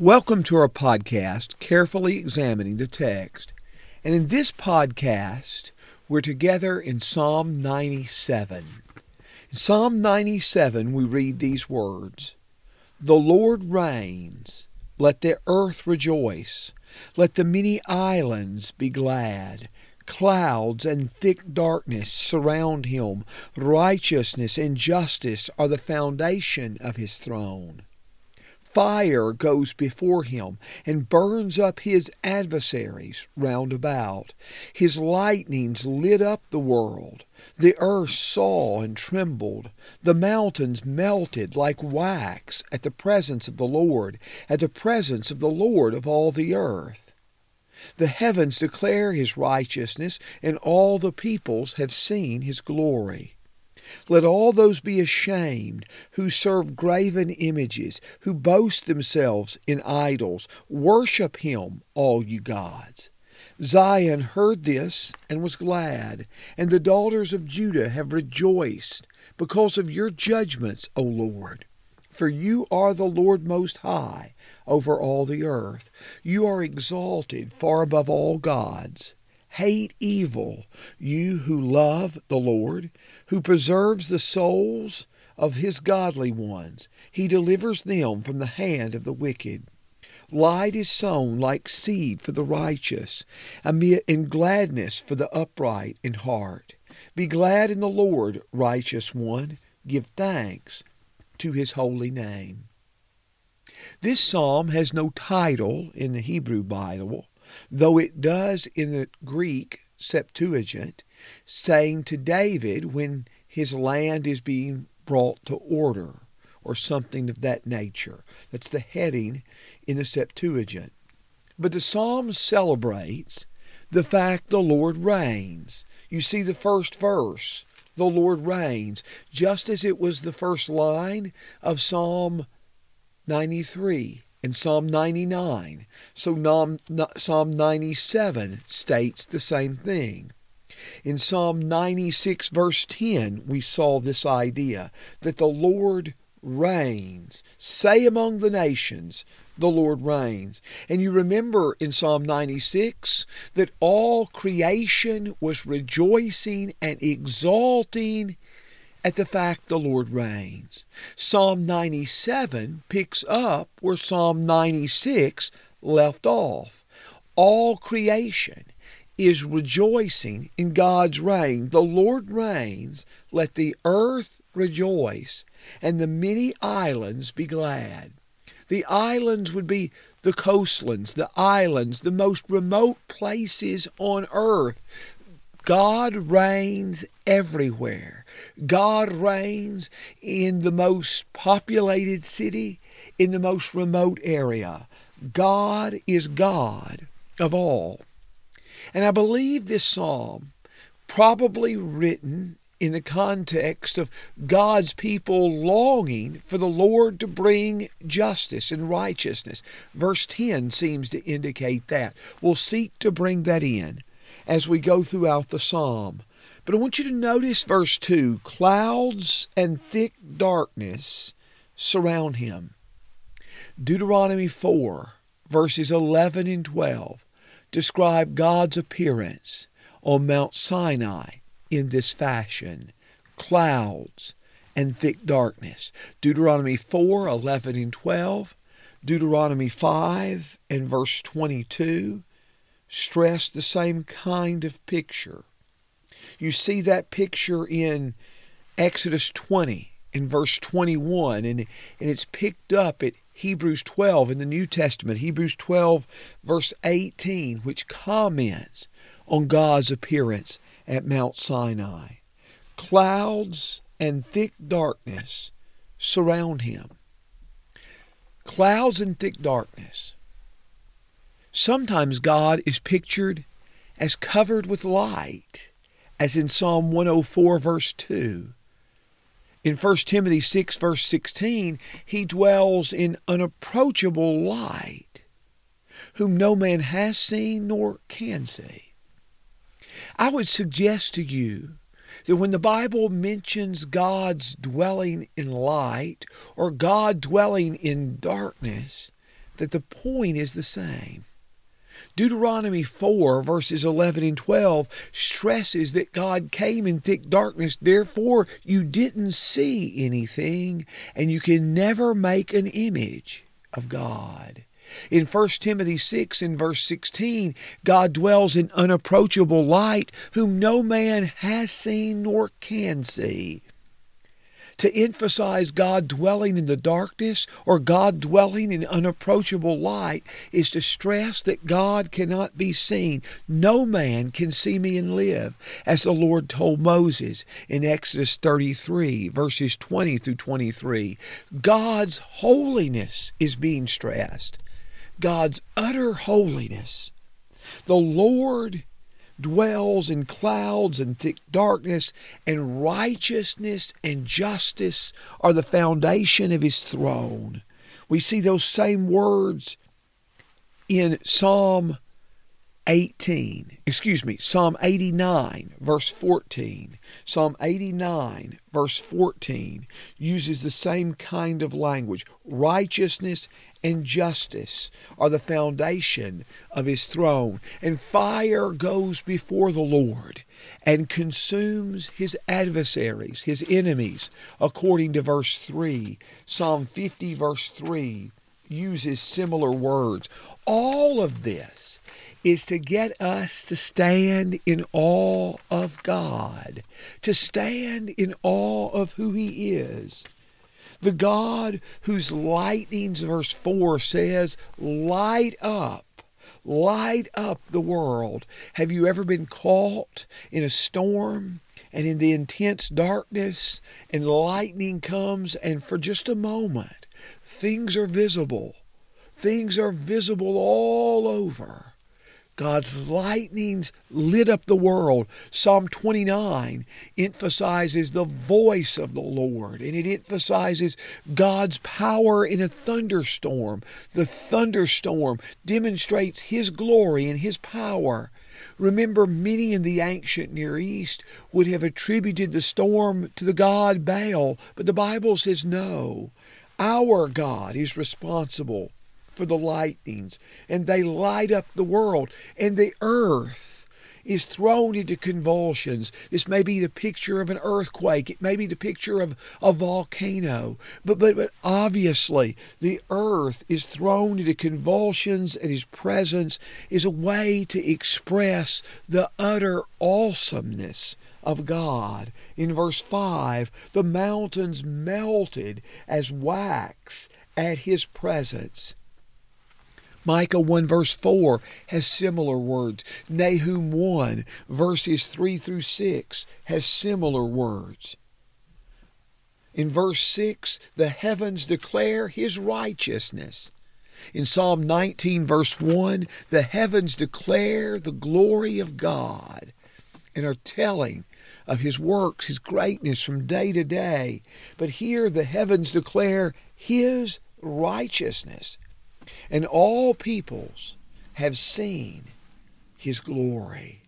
Welcome to our podcast, Carefully Examining the Text. And in this podcast, we're together in Psalm 97. In Psalm 97, we read these words The Lord reigns, let the earth rejoice, let the many islands be glad. Clouds and thick darkness surround him. Righteousness and justice are the foundation of his throne. Fire goes before him and burns up his adversaries round about. His lightnings lit up the world. The earth saw and trembled. The mountains melted like wax at the presence of the Lord, at the presence of the Lord of all the earth. The heavens declare his righteousness, and all the peoples have seen his glory. Let all those be ashamed who serve graven images, who boast themselves in idols. Worship him, all you gods. Zion heard this and was glad, and the daughters of Judah have rejoiced because of your judgments, O Lord. For you are the Lord Most High over all the earth. You are exalted far above all gods. Hate evil, you who love the Lord, who preserves the souls of his godly ones. He delivers them from the hand of the wicked. Light is sown like seed for the righteous, and gladness for the upright in heart. Be glad in the Lord, righteous one. Give thanks to his holy name. This psalm has no title in the Hebrew Bible, though it does in the Greek Septuagint, saying to David when his land is being brought to order or something of that nature. That's the heading in the Septuagint. But the psalm celebrates the fact the Lord reigns. You see the first verse, the Lord reigns, just as it was the first line of Psalm 93 and Psalm 99. So Psalm 97 states the same thing. In Psalm 96, verse 10, we saw this idea that the Lord reigns. Say among the nations, the Lord reigns. And you remember in Psalm 96 that all creation was rejoicing and exalting at the fact the Lord reigns. Psalm 97 picks up where Psalm 96 left off. All creation is rejoicing in God's reign. The Lord reigns. Let the earth rejoice, and the many islands be glad. The islands would be the coastlands, the islands, the most remote places on earth. God reigns everywhere. God reigns in the most populated city, in the most remote area. God is God of all. And I believe this psalm, probably written in the context of God's people longing for the Lord to bring justice and righteousness. Verse 10 seems to indicate that. We'll seek to bring that in as we go throughout the psalm. But I want you to notice verse 2 clouds and thick darkness surround him. Deuteronomy 4, verses 11 and 12 describe God's appearance on Mount Sinai in this fashion clouds and thick darkness. Deuteronomy 4 11 and 12, Deuteronomy 5 and verse 22 stress the same kind of picture. You see that picture in Exodus 20 in verse 21 and, and it's picked up at Hebrews 12 in the New Testament, Hebrews 12, verse 18, which comments on God's appearance at Mount Sinai. Clouds and thick darkness surround him. Clouds and thick darkness. Sometimes God is pictured as covered with light, as in Psalm 104, verse 2. In 1 Timothy 6, verse 16, he dwells in unapproachable light, whom no man has seen nor can see. I would suggest to you that when the Bible mentions God's dwelling in light or God dwelling in darkness, that the point is the same. Deuteronomy 4, verses 11 and 12, stresses that God came in thick darkness, therefore you didn't see anything, and you can never make an image of God. In 1 Timothy 6 and verse 16, God dwells in unapproachable light, whom no man has seen nor can see to emphasize God dwelling in the darkness or God dwelling in unapproachable light is to stress that God cannot be seen. No man can see me and live, as the Lord told Moses in Exodus 33, verses 20 through 23. God's holiness is being stressed. God's utter holiness. The Lord dwells in clouds and thick darkness, and righteousness and justice are the foundation of his throne. We see those same words in Psalm 18, excuse me, Psalm 89, verse 14. Psalm 89, verse 14 uses the same kind of language. Righteousness and justice are the foundation of his throne, and fire goes before the Lord and consumes his adversaries, his enemies, according to verse 3. Psalm 50, verse 3 uses similar words. All of this is to get us to stand in awe of God, to stand in awe of who He is. The God whose lightnings, verse 4 says, light up light up the world. Have you ever been caught in a storm and in the intense darkness and lightning comes and for just a moment things are visible. Things are visible all over. God's lightnings lit up the world. Psalm 29 emphasizes the voice of the Lord and it emphasizes God's power in a thunderstorm. The thunderstorm demonstrates His glory and His power. Remember, many in the ancient Near East would have attributed the storm to the god Baal, but the Bible says no. Our God is responsible for the lightnings, and they light up the world, and the earth is thrown into convulsions. This may be the picture of an earthquake. It may be the picture of a volcano. But, but, but obviously, the earth is thrown into convulsions, and His presence is a way to express the utter awesomeness of God. In verse 5, the mountains melted as wax at His presence. Micah 1 verse 4 has similar words. Nahum 1 verses 3 through 6 has similar words. In verse 6, the heavens declare his righteousness. In Psalm 19, verse 1, the heavens declare the glory of God and are telling of his works, his greatness from day to day. But here the heavens declare his righteousness and all peoples have seen his glory.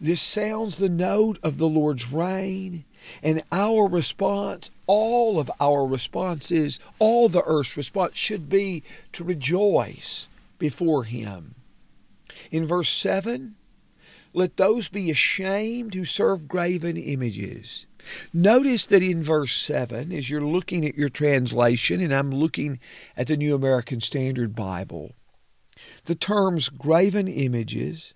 This sounds the note of the Lord's reign, and our response, all of our responses, all the earth's response should be to rejoice before him. In verse 7, let those be ashamed who serve graven images. Notice that in verse 7, as you're looking at your translation, and I'm looking at the New American Standard Bible, the terms graven images,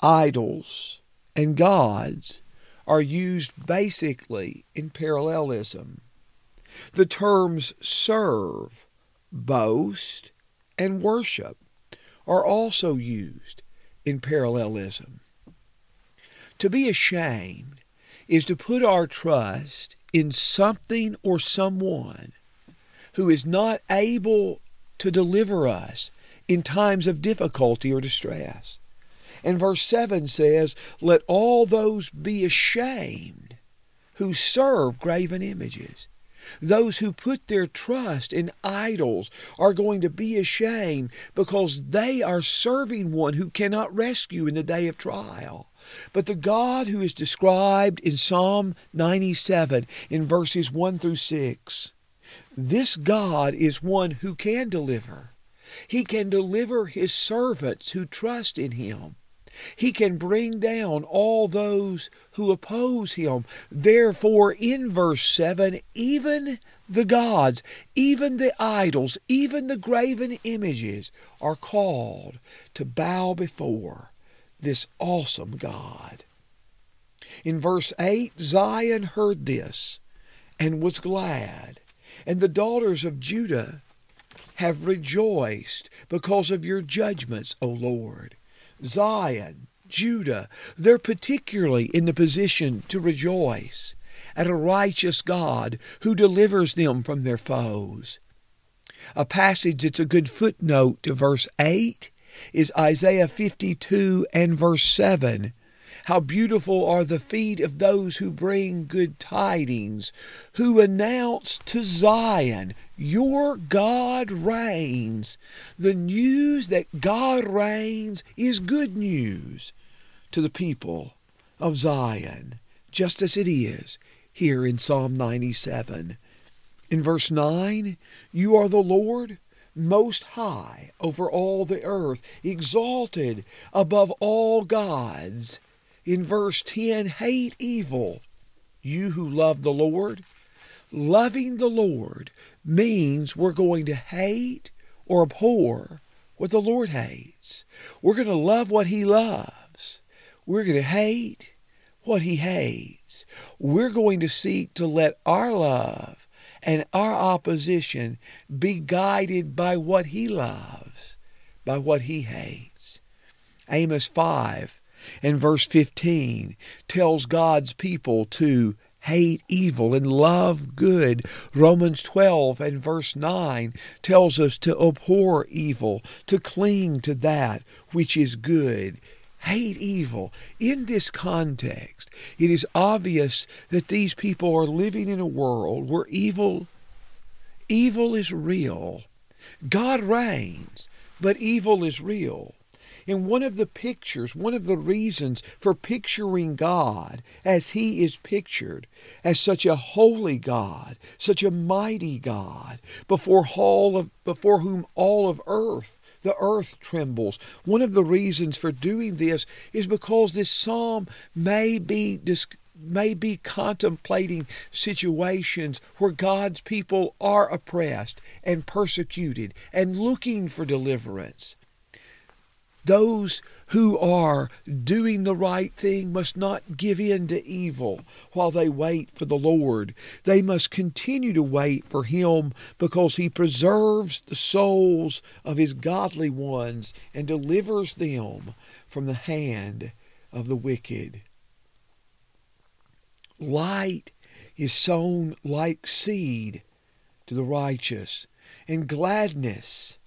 idols, and gods are used basically in parallelism. The terms serve, boast, and worship are also used in parallelism. To be ashamed is to put our trust in something or someone who is not able to deliver us in times of difficulty or distress. And verse 7 says, Let all those be ashamed who serve graven images. Those who put their trust in idols are going to be ashamed because they are serving one who cannot rescue in the day of trial. But the God who is described in Psalm 97 in verses 1 through 6, this God is one who can deliver. He can deliver his servants who trust in him. He can bring down all those who oppose him. Therefore, in verse 7, even the gods, even the idols, even the graven images are called to bow before this awesome God. In verse 8, Zion heard this and was glad, and the daughters of Judah have rejoiced because of your judgments, O Lord. Zion, Judah, they're particularly in the position to rejoice at a righteous God who delivers them from their foes. A passage that's a good footnote to verse 8 is Isaiah 52 and verse 7. How beautiful are the feet of those who bring good tidings, who announce to Zion, Your God reigns. The news that God reigns is good news to the people of Zion, just as it is here in Psalm 97. In verse 9, You are the Lord most high over all the earth, exalted above all gods. In verse 10, hate evil. You who love the Lord, loving the Lord means we're going to hate or abhor what the Lord hates. We're going to love what He loves. We're going to hate what He hates. We're going to seek to let our love and our opposition be guided by what He loves, by what He hates. Amos 5 and verse 15 tells God's people to hate evil and love good. Romans 12 and verse 9 tells us to abhor evil, to cling to that which is good. Hate evil. In this context, it is obvious that these people are living in a world where evil evil is real. God reigns, but evil is real. And one of the pictures, one of the reasons for picturing God as He is pictured, as such a holy God, such a mighty God, before all of before whom all of earth the earth trembles. One of the reasons for doing this is because this psalm may be may be contemplating situations where God's people are oppressed and persecuted and looking for deliverance. Those who are doing the right thing must not give in to evil while they wait for the Lord. They must continue to wait for Him because He preserves the souls of His godly ones and delivers them from the hand of the wicked. Light is sown like seed to the righteous, and gladness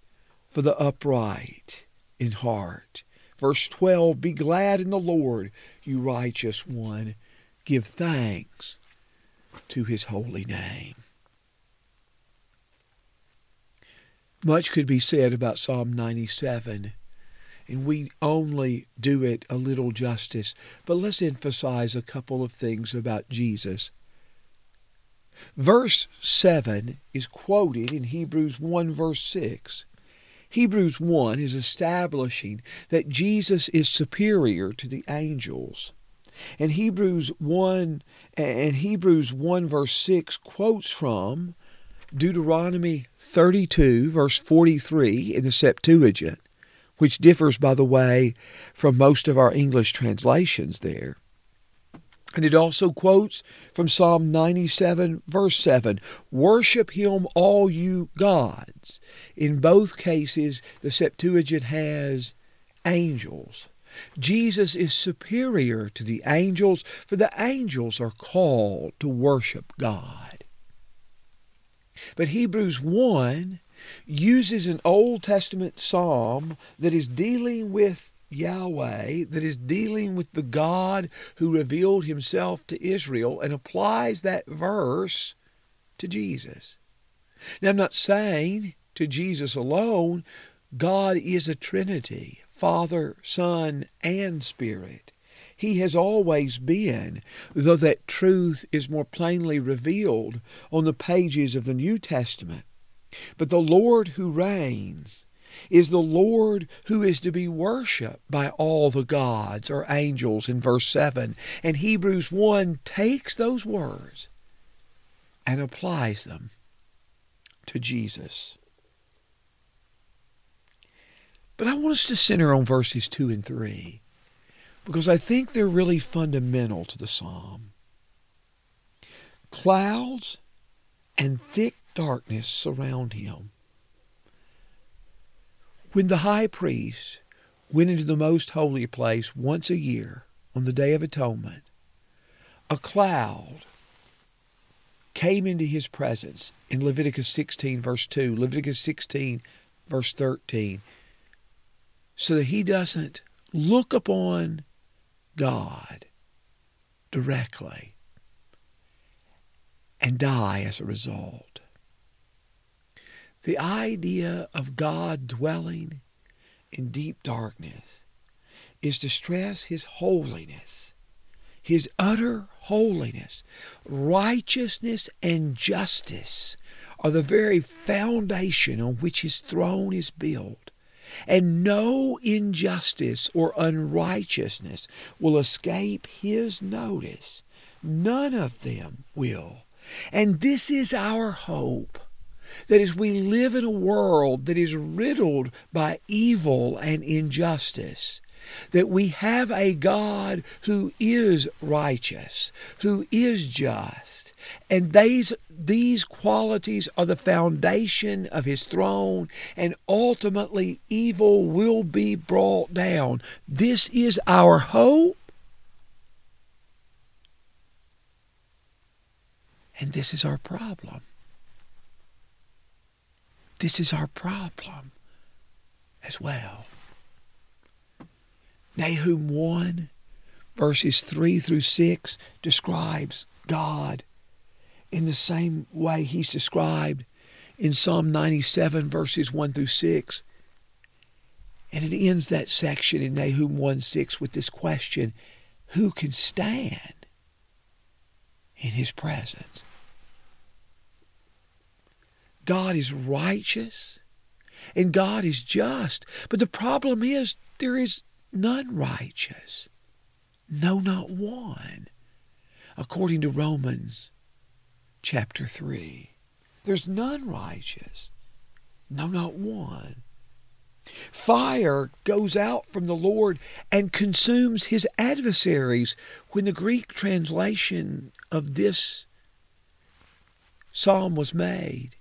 for the upright in heart. Verse 12 Be glad in the Lord, you righteous one. Give thanks to his holy name. Much could be said about Psalm 97, and we only do it a little justice, but let's emphasize a couple of things about Jesus. Verse 7 is quoted in Hebrews 1, verse 6. Hebrews 1 is establishing that Jesus is superior to the angels. And Hebrews 1 and Hebrews 1 verse 6 quotes from Deuteronomy 32 verse 43 in the Septuagint, which differs by the way from most of our English translations there. And it also quotes from Psalm 97, verse 7 Worship him, all you gods. In both cases, the Septuagint has angels. Jesus is superior to the angels, for the angels are called to worship God. But Hebrews 1 uses an Old Testament psalm that is dealing with Yahweh that is dealing with the God who revealed himself to Israel and applies that verse to Jesus. Now, I'm not saying to Jesus alone, God is a Trinity Father, Son, and Spirit. He has always been, though that truth is more plainly revealed on the pages of the New Testament. But the Lord who reigns is the Lord who is to be worshiped by all the gods or angels in verse 7. And Hebrews 1 takes those words and applies them to Jesus. But I want us to center on verses 2 and 3 because I think they're really fundamental to the psalm. Clouds and thick darkness surround him. When the high priest went into the most holy place once a year on the Day of Atonement, a cloud came into his presence in Leviticus 16, verse 2, Leviticus 16, verse 13, so that he doesn't look upon God directly and die as a result. The idea of God dwelling in deep darkness is to stress His holiness, His utter holiness. Righteousness and justice are the very foundation on which His throne is built. And no injustice or unrighteousness will escape His notice. None of them will. And this is our hope that as we live in a world that is riddled by evil and injustice, that we have a God who is righteous, who is just, and these, these qualities are the foundation of his throne, and ultimately evil will be brought down. This is our hope. And this is our problem. This is our problem as well. Nahum 1, verses 3 through 6, describes God in the same way he's described in Psalm 97, verses 1 through 6. And it ends that section in Nahum 1 6 with this question Who can stand in his presence? God is righteous and God is just. But the problem is there is none righteous. No, not one. According to Romans chapter 3. There's none righteous. No, not one. Fire goes out from the Lord and consumes his adversaries. When the Greek translation of this psalm was made,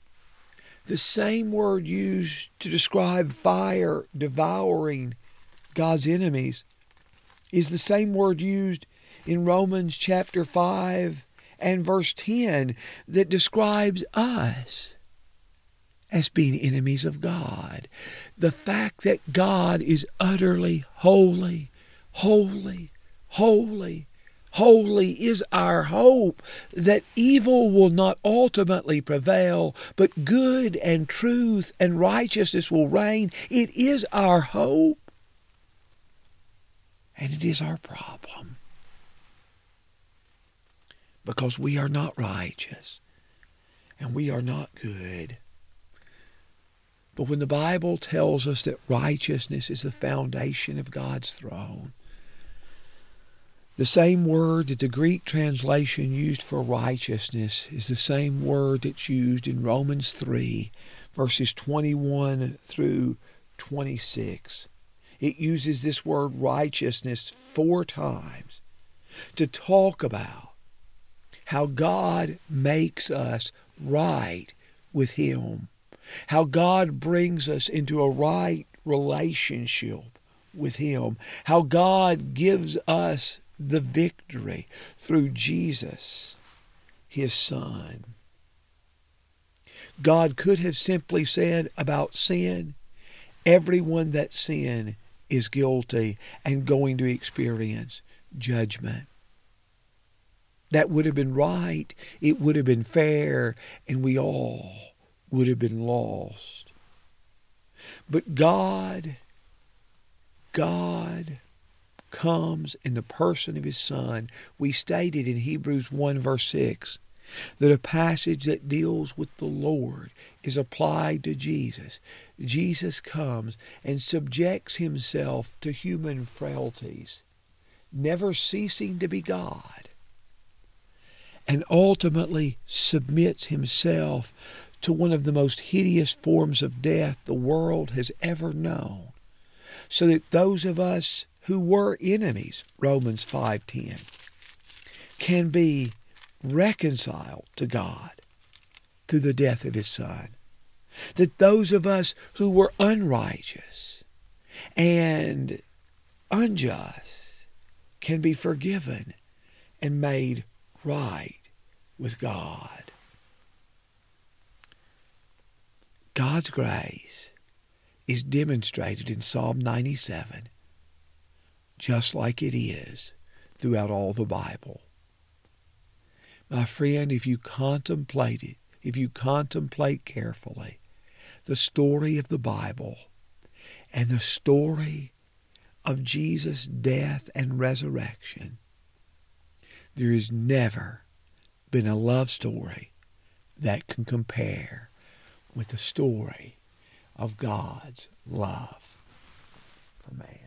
the same word used to describe fire devouring God's enemies is the same word used in Romans chapter 5 and verse 10 that describes us as being enemies of God. The fact that God is utterly holy, holy, holy, Holy is our hope that evil will not ultimately prevail, but good and truth and righteousness will reign. It is our hope, and it is our problem. Because we are not righteous and we are not good. But when the Bible tells us that righteousness is the foundation of God's throne, the same word that the Greek translation used for righteousness is the same word that's used in Romans 3, verses 21 through 26. It uses this word righteousness four times to talk about how God makes us right with Him, how God brings us into a right relationship with Him, how God gives us the victory through Jesus, his Son. God could have simply said about sin, everyone that sin is guilty and going to experience judgment. That would have been right, it would have been fair, and we all would have been lost. But God, God comes in the person of his Son. We stated in Hebrews 1, verse 6 that a passage that deals with the Lord is applied to Jesus. Jesus comes and subjects himself to human frailties, never ceasing to be God, and ultimately submits himself to one of the most hideous forms of death the world has ever known, so that those of us who were enemies, Romans 5:10, can be reconciled to God through the death of his son. That those of us who were unrighteous and unjust can be forgiven and made right with God. God's grace is demonstrated in Psalm 97 just like it is throughout all the Bible. My friend, if you contemplate it, if you contemplate carefully the story of the Bible and the story of Jesus' death and resurrection, there has never been a love story that can compare with the story of God's love for man.